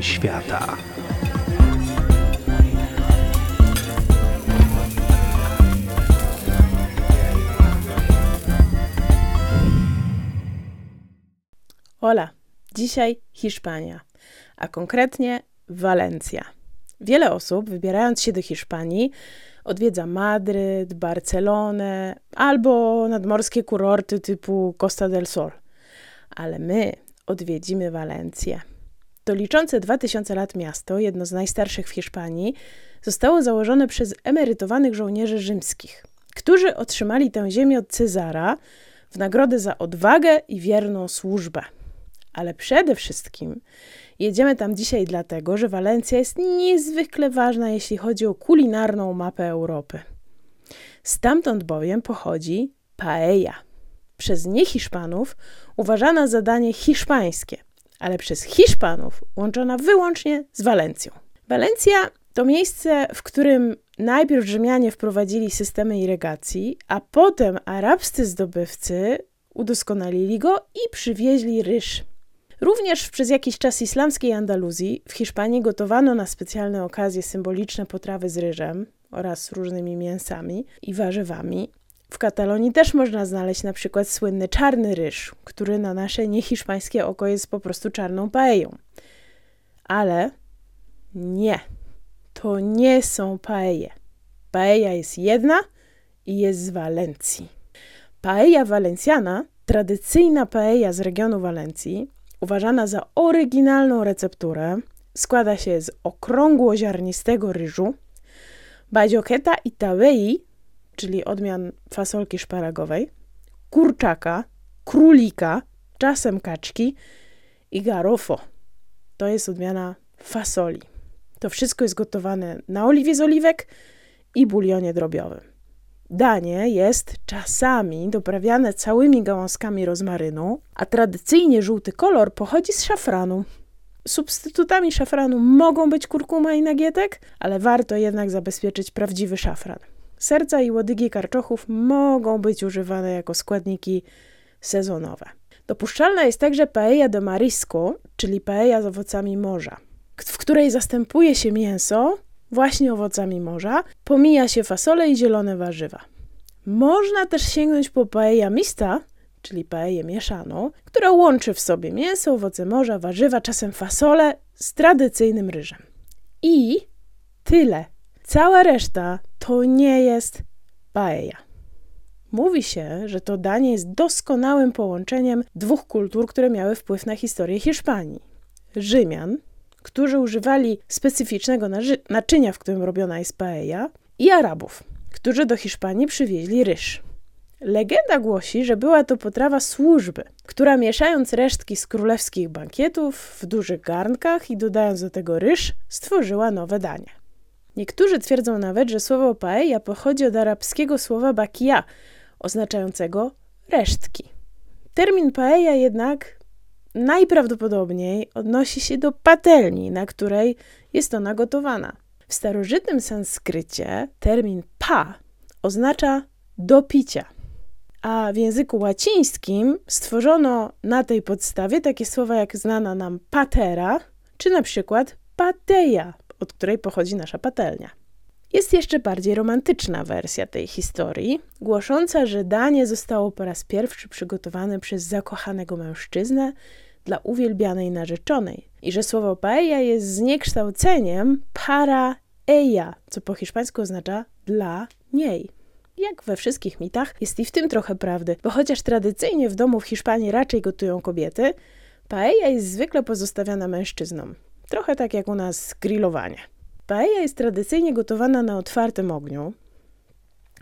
świata. Hola, dzisiaj Hiszpania, a konkretnie Walencja. Wiele osób, wybierając się do Hiszpanii, odwiedza Madryt, Barcelonę albo nadmorskie kurorty typu Costa del Sol. Ale my odwiedzimy Walencję. To liczące 2000 lat miasto, jedno z najstarszych w Hiszpanii, zostało założone przez emerytowanych żołnierzy rzymskich, którzy otrzymali tę ziemię od Cezara w nagrodę za odwagę i wierną służbę. Ale przede wszystkim jedziemy tam dzisiaj dlatego, że Walencja jest niezwykle ważna, jeśli chodzi o kulinarną mapę Europy. Stamtąd bowiem pochodzi paella. Przez niehiszpanów uważana za danie hiszpańskie, ale przez Hiszpanów łączona wyłącznie z Walencją. Walencja to miejsce, w którym najpierw Rzymianie wprowadzili systemy irygacji, a potem arabscy zdobywcy udoskonalili go i przywieźli ryż. Również przez jakiś czas islamskiej Andaluzji w Hiszpanii gotowano na specjalne okazje symboliczne potrawy z ryżem oraz różnymi mięsami i warzywami. W Katalonii też można znaleźć na przykład słynny czarny ryż, który na nasze niehiszpańskie oko jest po prostu czarną paeją. Ale nie, to nie są paeje. Paella jest jedna i jest z Walencji. Paella valenciana, tradycyjna paella z regionu Walencji, uważana za oryginalną recepturę, składa się z okrągło-ziarnistego ryżu, badziokieta i tawei, czyli odmian fasolki szparagowej, kurczaka, królika, czasem kaczki i garofo. To jest odmiana fasoli. To wszystko jest gotowane na oliwie z oliwek i bulionie drobiowym. Danie jest czasami doprawiane całymi gałązkami rozmarynu, a tradycyjnie żółty kolor pochodzi z szafranu. Substytutami szafranu mogą być kurkuma i nagietek, ale warto jednak zabezpieczyć prawdziwy szafran. Serca i łodygi karczochów mogą być używane jako składniki sezonowe. Dopuszczalna jest także paella de marisco, czyli paella z owocami morza, w której zastępuje się mięso właśnie owocami morza, pomija się fasole i zielone warzywa. Można też sięgnąć po paella mista, czyli paellę mieszaną, która łączy w sobie mięso, owoce morza, warzywa, czasem fasole z tradycyjnym ryżem. I tyle. Cała reszta to nie jest paella. Mówi się, że to danie jest doskonałym połączeniem dwóch kultur, które miały wpływ na historię Hiszpanii. Rzymian, którzy używali specyficznego naczynia, w którym robiona jest paella, i Arabów, którzy do Hiszpanii przywieźli ryż. Legenda głosi, że była to potrawa służby, która mieszając resztki z królewskich bankietów w dużych garnkach i dodając do tego ryż, stworzyła nowe danie. Niektórzy twierdzą nawet, że słowo paella pochodzi od arabskiego słowa bakia, oznaczającego resztki. Termin paella jednak najprawdopodobniej odnosi się do patelni, na której jest ona gotowana. W starożytnym sanskrycie termin pa oznacza do picia, a w języku łacińskim stworzono na tej podstawie takie słowa jak znana nam patera, czy na przykład pateja, od której pochodzi nasza patelnia. Jest jeszcze bardziej romantyczna wersja tej historii, głosząca, że danie zostało po raz pierwszy przygotowane przez zakochanego mężczyznę dla uwielbianej narzeczonej i że słowo paella jest zniekształceniem para ella, co po hiszpańsku oznacza dla niej. Jak we wszystkich mitach, jest i w tym trochę prawdy, bo chociaż tradycyjnie w domu w Hiszpanii raczej gotują kobiety, paella jest zwykle pozostawiana mężczyznom. Trochę tak jak u nas grillowanie. Paella jest tradycyjnie gotowana na otwartym ogniu.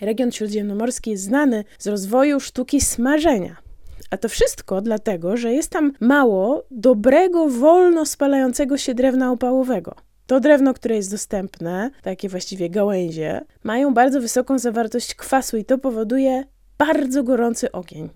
Region śródziemnomorski jest znany z rozwoju sztuki smażenia. A to wszystko dlatego, że jest tam mało dobrego, wolno spalającego się drewna opałowego. To drewno, które jest dostępne, takie właściwie gałęzie, mają bardzo wysoką zawartość kwasu i to powoduje bardzo gorący ogień.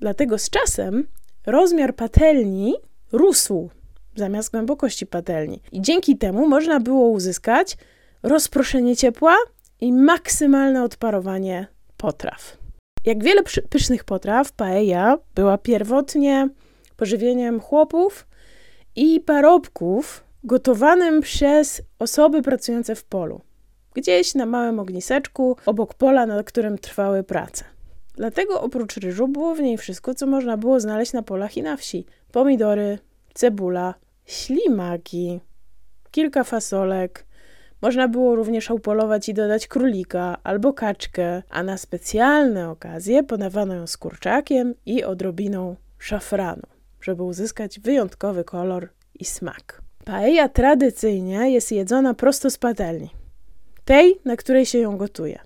Dlatego z czasem rozmiar patelni rósł zamiast głębokości patelni. I dzięki temu można było uzyskać rozproszenie ciepła i maksymalne odparowanie potraw. Jak wiele pysznych potraw, paella była pierwotnie pożywieniem chłopów i parobków gotowanym przez osoby pracujące w polu. Gdzieś na małym ogniseczku, obok pola, na którym trwały prace. Dlatego oprócz ryżu było w niej wszystko, co można było znaleźć na polach i na wsi. Pomidory, cebula, ślimaki, kilka fasolek. Można było również upolować i dodać królika albo kaczkę, a na specjalne okazje podawano ją z kurczakiem i odrobiną szafranu, żeby uzyskać wyjątkowy kolor i smak. Paella tradycyjnie jest jedzona prosto z patelni, tej, na której się ją gotuje.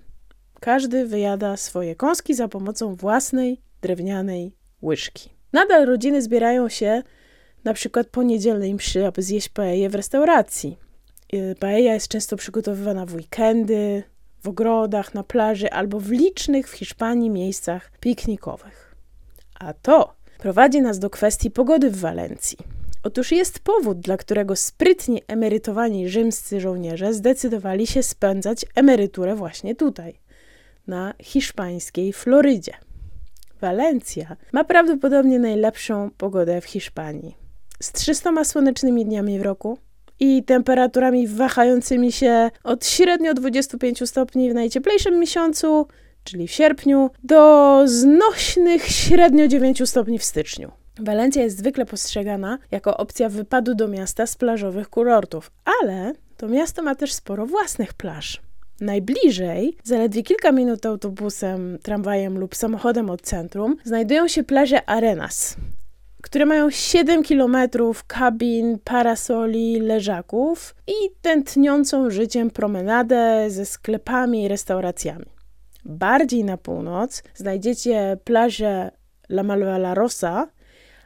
Każdy wyjada swoje kąski za pomocą własnej drewnianej łyżki. Nadal rodziny zbierają się na przykład po niedzielnej mszy, aby zjeść paeję w restauracji. Y, paella jest często przygotowywana w weekendy, w ogrodach, na plaży albo w licznych w Hiszpanii miejscach piknikowych. A to prowadzi nas do kwestii pogody w Walencji. Otóż jest powód, dla którego sprytnie emerytowani rzymscy żołnierze zdecydowali się spędzać emeryturę właśnie tutaj, na hiszpańskiej Florydzie. Walencja ma prawdopodobnie najlepszą pogodę w Hiszpanii. Z 300 słonecznymi dniami w roku i temperaturami wahającymi się od średnio 25 stopni w najcieplejszym miesiącu, czyli w sierpniu, do znośnych średnio 9 stopni w styczniu. Walencja jest zwykle postrzegana jako opcja wypadu do miasta z plażowych kurortów, ale to miasto ma też sporo własnych plaż. Najbliżej, zaledwie kilka minut autobusem, tramwajem lub samochodem od centrum, znajdują się plaże Arenas, które mają 7 kilometrów kabin, parasoli, leżaków i tętniącą życiem promenadę ze sklepami i restauracjami. Bardziej na północ znajdziecie plażę La Malva Rosa,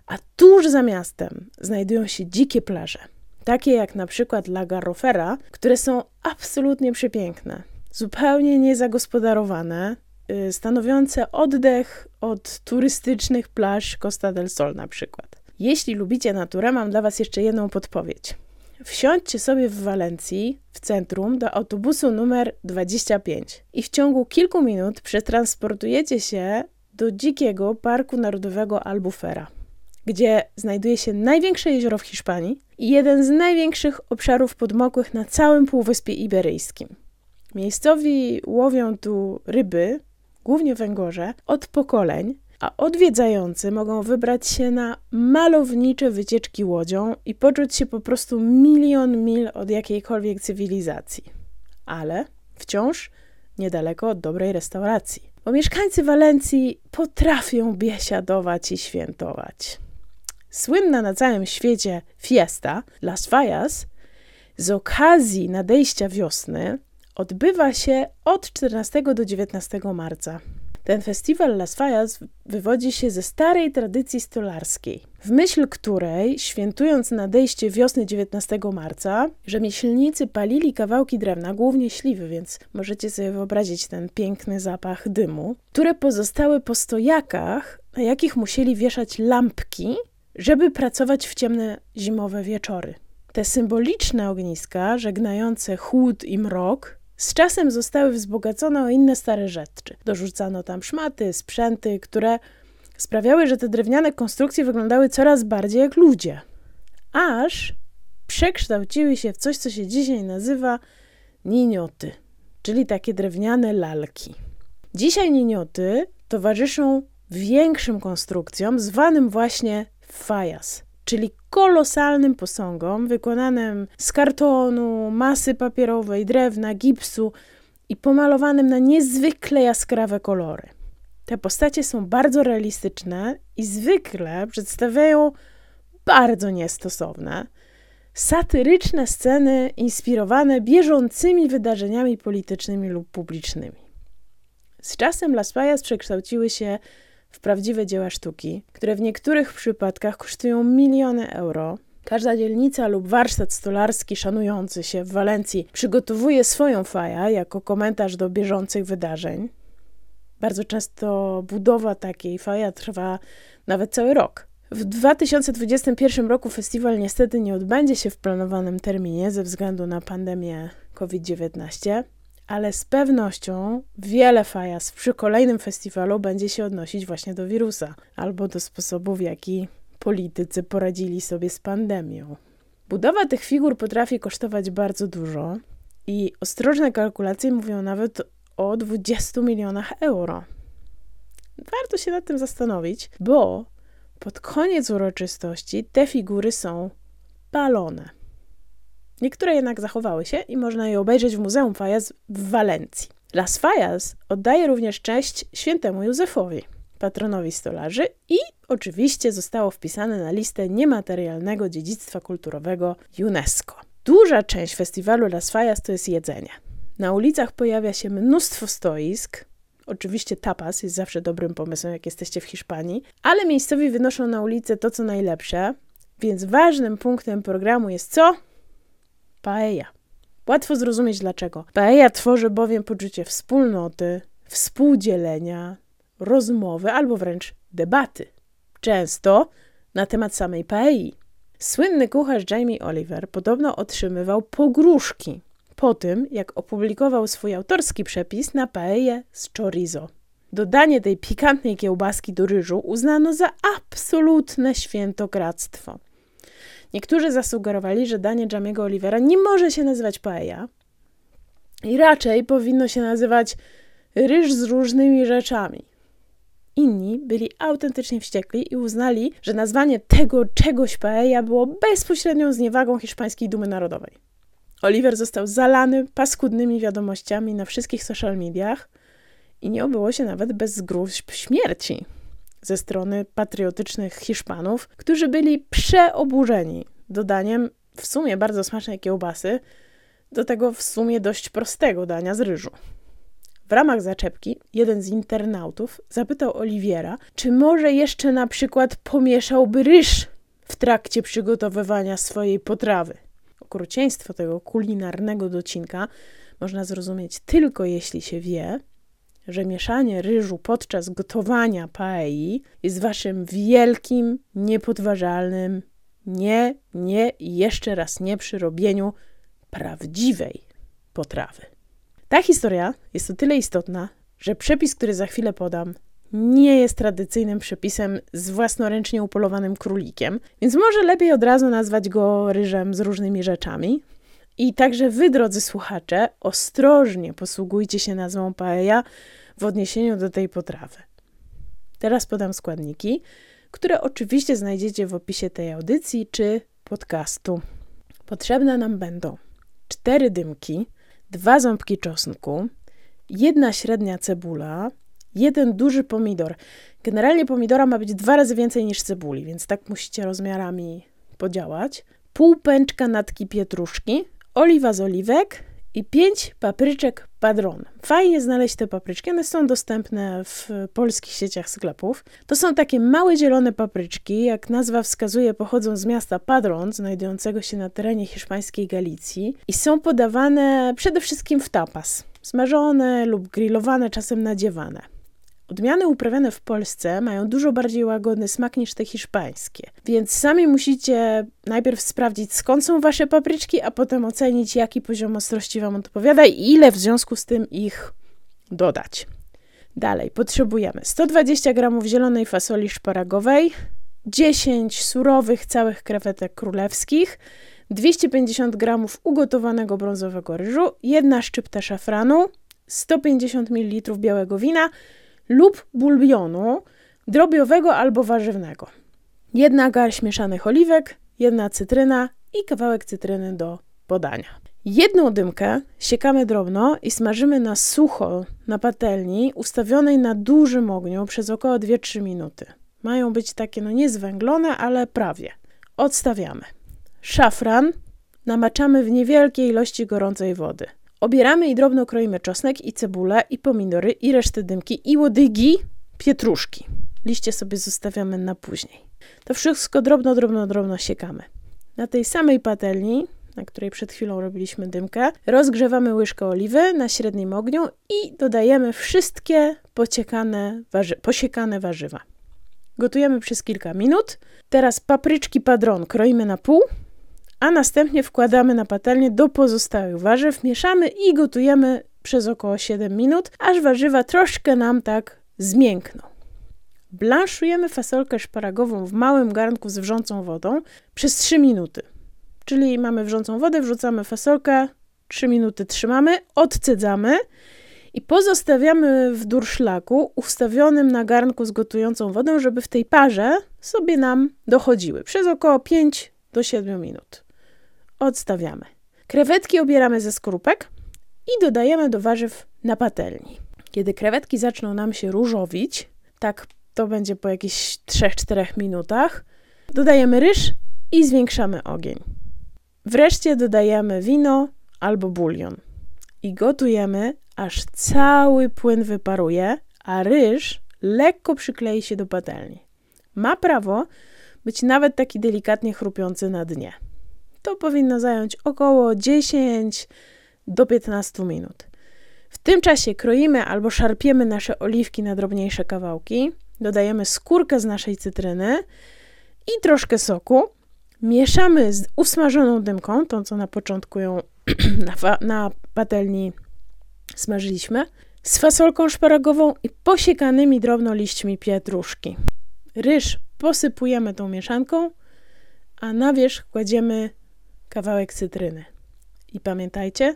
a tuż za miastem znajdują się dzikie plaże, takie jak na przykład La Garrofera, które są absolutnie przepiękne, zupełnie niezagospodarowane, stanowiące oddech od turystycznych plaż Costa del Sol na przykład. Jeśli lubicie naturę, mam dla Was jeszcze jedną podpowiedź. Wsiądźcie sobie w Walencji, w centrum, do autobusu numer 25 i w ciągu kilku minut przetransportujecie się do dzikiego Parku Narodowego Albufera gdzie znajduje się największe jezioro w Hiszpanii i jeden z największych obszarów podmokłych na całym Półwyspie Iberyjskim. Miejscowi łowią tu ryby, głównie węgorze, od pokoleń, a odwiedzający mogą wybrać się na malownicze wycieczki łodzią i poczuć się po prostu milion mil od jakiejkolwiek cywilizacji. Ale wciąż niedaleko od dobrej restauracji. Bo mieszkańcy Walencji potrafią biesiadować i świętować. Słynna na całym świecie fiesta Las Fallas z okazji nadejścia wiosny odbywa się od 14 do 19 marca. Ten festiwal Las Fallas wywodzi się ze starej tradycji stolarskiej, w myśl której, świętując nadejście wiosny 19 marca, rzemieślnicy palili kawałki drewna, głównie śliwy, więc możecie sobie wyobrazić ten piękny zapach dymu, które pozostały po stojakach, na jakich musieli wieszać lampki, żeby pracować w ciemne zimowe wieczory. Te symboliczne ogniska, żegnające chłód i mrok, z czasem zostały wzbogacone o inne stare rzeczy. Dorzucano tam szmaty, sprzęty, które sprawiały, że te drewniane konstrukcje wyglądały coraz bardziej jak ludzie. Aż przekształciły się w coś, co się dzisiaj nazywa ninioty, czyli takie drewniane lalki. Dzisiaj ninioty towarzyszą większym konstrukcjom, zwanym właśnie fajas, czyli kolosalnym posągom wykonanym z kartonu, masy papierowej, drewna, gipsu i pomalowanym na niezwykle jaskrawe kolory. Te postacie są bardzo realistyczne i zwykle przedstawiają bardzo niestosowne, satyryczne sceny inspirowane bieżącymi wydarzeniami politycznymi lub publicznymi. Z czasem Las Fallas przekształciły się w prawdziwe dzieła sztuki, które w niektórych przypadkach kosztują miliony euro. Każda dzielnica lub warsztat stolarski szanujący się w Walencji przygotowuje swoją faję jako komentarz do bieżących wydarzeń. Bardzo często budowa takiej faja trwa nawet cały rok. W 2021 roku festiwal niestety nie odbędzie się w planowanym terminie ze względu na pandemię COVID-19 ale z pewnością wiele fajas przy kolejnym festiwalu będzie się odnosić właśnie do wirusa albo do sposobu, w jaki politycy poradzili sobie z pandemią. Budowa tych figur potrafi kosztować bardzo dużo i ostrożne kalkulacje mówią nawet o 20 milionach euro. Warto się nad tym zastanowić, bo pod koniec uroczystości te figury są palone. Niektóre jednak zachowały się i można je obejrzeć w Muzeum Fajas w Walencji. Las Fajas oddaje również cześć świętemu Józefowi, patronowi stolarzy i oczywiście zostało wpisane na listę niematerialnego dziedzictwa kulturowego UNESCO. Duża część festiwalu Las Fajas to jest jedzenie. Na ulicach pojawia się mnóstwo stoisk. Oczywiście tapas jest zawsze dobrym pomysłem, jak jesteście w Hiszpanii, ale miejscowi wynoszą na ulicę to, co najlepsze, więc ważnym punktem programu jest co? Paella. Łatwo zrozumieć dlaczego. Paella tworzy bowiem poczucie wspólnoty, współdzielenia, rozmowy albo wręcz debaty. Często na temat samej paei. Słynny kucharz Jamie Oliver podobno otrzymywał pogróżki po tym, jak opublikował swój autorski przepis na paeję z chorizo. Dodanie tej pikantnej kiełbaski do ryżu uznano za absolutne świętokradztwo. Niektórzy zasugerowali, że danie Jamiego Olivera nie może się nazywać paella i raczej powinno się nazywać ryż z różnymi rzeczami. Inni byli autentycznie wściekli i uznali, że nazwanie tego czegoś paella było bezpośrednią zniewagą hiszpańskiej dumy narodowej. Oliver został zalany paskudnymi wiadomościami na wszystkich social mediach i nie obyło się nawet bez gruźb śmierci ze strony patriotycznych Hiszpanów, którzy byli przeoburzeni dodaniem w sumie bardzo smacznej kiełbasy do tego w sumie dość prostego dania z ryżu. W ramach zaczepki jeden z internautów zapytał Oliwiera, czy może jeszcze na przykład pomieszałby ryż w trakcie przygotowywania swojej potrawy. Okrucieństwo tego kulinarnego docinka można zrozumieć tylko jeśli się wie, że mieszanie ryżu podczas gotowania paei jest waszym wielkim, niepodważalnym nie, nie i jeszcze raz nie przy robieniu prawdziwej potrawy. Ta historia jest o tyle istotna, że przepis, który za chwilę podam, nie jest tradycyjnym przepisem z własnoręcznie upolowanym królikiem, więc może lepiej od razu nazwać go ryżem z różnymi rzeczami. I także wy, drodzy słuchacze, ostrożnie posługujcie się nazwą paella w odniesieniu do tej potrawy. Teraz podam składniki, które oczywiście znajdziecie w opisie tej audycji czy podcastu. Potrzebne nam będą cztery dymki, dwa ząbki czosnku, jedna średnia cebula, jeden duży pomidor. Generalnie pomidora ma być dwa razy więcej niż cebuli, więc tak musicie rozmiarami podziałać. Pół pęczka natki pietruszki, oliwa z oliwek, i 5 papryczek Padron. Fajnie znaleźć te papryczki, one są dostępne w polskich sieciach sklepów. To są takie małe zielone papryczki, jak nazwa wskazuje, pochodzą z miasta Padron, znajdującego się na terenie hiszpańskiej Galicji i są podawane przede wszystkim w tapas. Smażone lub grillowane, czasem nadziewane. Odmiany uprawiane w Polsce mają dużo bardziej łagodny smak niż te hiszpańskie, więc sami musicie najpierw sprawdzić skąd są wasze papryczki, a potem ocenić jaki poziom ostrości wam odpowiada i ile w związku z tym ich dodać. Dalej potrzebujemy 120 g zielonej fasoli szparagowej, 10 surowych całych krewetek królewskich, 250 g ugotowanego brązowego ryżu, jedna szczypta szafranu, 150 ml białego wina, lub bulbionu drobiowego albo warzywnego. Jedna garść mieszanych oliwek, jedna cytryna i kawałek cytryny do podania. Jedną dymkę siekamy drobno i smażymy na sucho na patelni ustawionej na dużym ogniu przez około 2-3 minuty. Mają być takie no niezwęglone, ale prawie. Odstawiamy. Szafran namaczamy w niewielkiej ilości gorącej wody. Obieramy i drobno kroimy czosnek i cebulę i pomidory i resztę dymki i łodygi, pietruszki. Liście sobie zostawiamy na później. To wszystko drobno, drobno, drobno siekamy. Na tej samej patelni, na której przed chwilą robiliśmy dymkę, rozgrzewamy łyżkę oliwy na średnim ogniu i dodajemy wszystkie pociekane warzy posiekane warzywa. Gotujemy przez kilka minut. Teraz papryczki padron kroimy na pół, a następnie wkładamy na patelnię do pozostałych warzyw, mieszamy i gotujemy przez około 7 minut, aż warzywa troszkę nam tak zmiękną. Blanszujemy fasolkę szparagową w małym garnku z wrzącą wodą przez 3 minuty. czyli mamy wrzącą wodę, wrzucamy fasolkę, 3 minuty trzymamy, odcedzamy i pozostawiamy w durszlaku ustawionym na garnku z gotującą wodą, żeby w tej parze sobie nam dochodziły przez około 5 do 7 minut. Odstawiamy. Krewetki obieramy ze skorupek i dodajemy do warzyw na patelni. Kiedy krewetki zaczną nam się różowić, tak to będzie po jakichś 3-4 minutach, dodajemy ryż i zwiększamy ogień. Wreszcie dodajemy wino albo bulion i gotujemy, aż cały płyn wyparuje, a ryż lekko przyklei się do patelni. Ma prawo być nawet taki delikatnie chrupiący na dnie. To powinno zająć około 10 do 15 minut. W tym czasie kroimy albo szarpiemy nasze oliwki na drobniejsze kawałki, dodajemy skórkę z naszej cytryny i troszkę soku. Mieszamy z usmażoną dymką, tą co na początku ją na, na patelni smażyliśmy, z fasolką szparagową i posiekanymi drobno liśćmi pietruszki. Ryż posypujemy tą mieszanką, a na wierzch kładziemy kawałek cytryny. I pamiętajcie,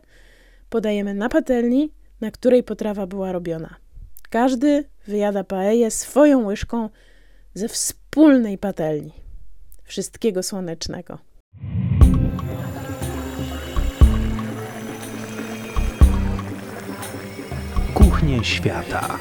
podajemy na patelni, na której potrawa była robiona. Każdy wyjada paeję swoją łyżką ze wspólnej patelni. Wszystkiego słonecznego. Kuchnie świata.